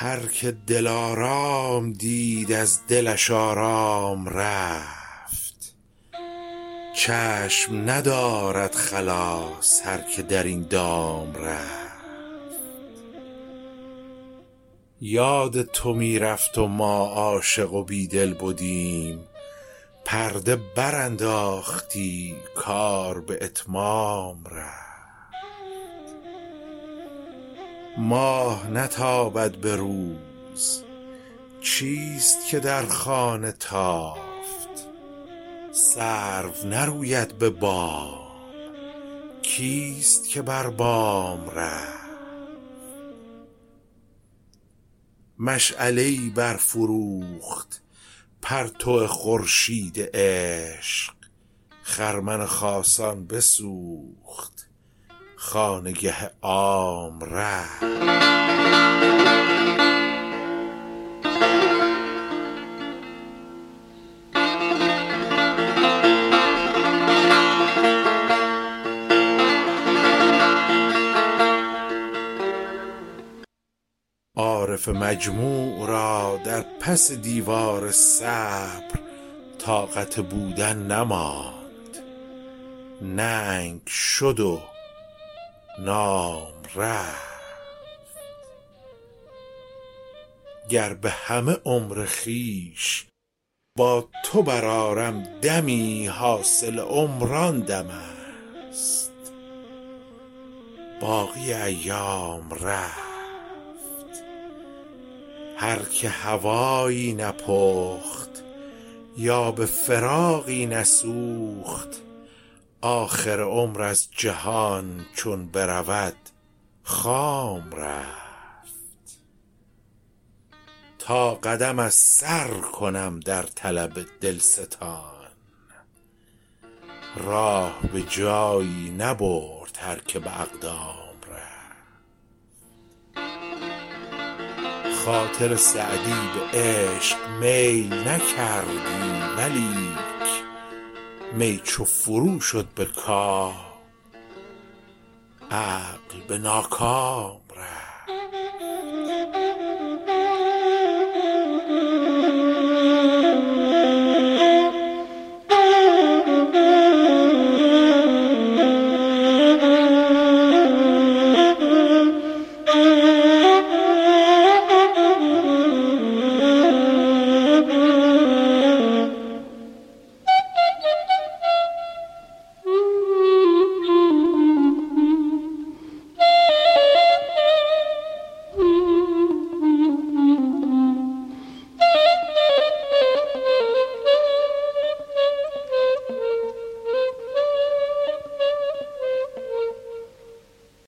هر که دلارام دید از دلش آرام رفت. چشم ندارد خلاص هر که در این دام رفت. یاد تو می رفت و ما عاشق و بی دل بدیم. پرده برانداختی کار به اتمام رفت. ماه نتابد به روز. چیست که در خانه تافت؟ سرو نروید به بام. کیست که بر بام رفت؟ ای برفروخت پرتو خورشید عشق. خرمن خاصان بسوخت خانگه عام رفت. عارف مجموع را در پس دیوار صبر طاقت بودن نماند. ننگ شد و نام رفت. گر به همه عمر خویش با تو برآرم دمی حاصل عمر آن دم است. باقی ایام رفت. هر که هوایی نپخت یا به فراقی نسوخت آخر عمر از جهان چون برود خام رفت. تا قدم از سر کنم در طلب دلستان. راه به جایی نبرد هر که به اقدام رفت. خاطر سعدی به عشق میل نکردی ولیک می چو فرو شد به کام عقل به ناکام.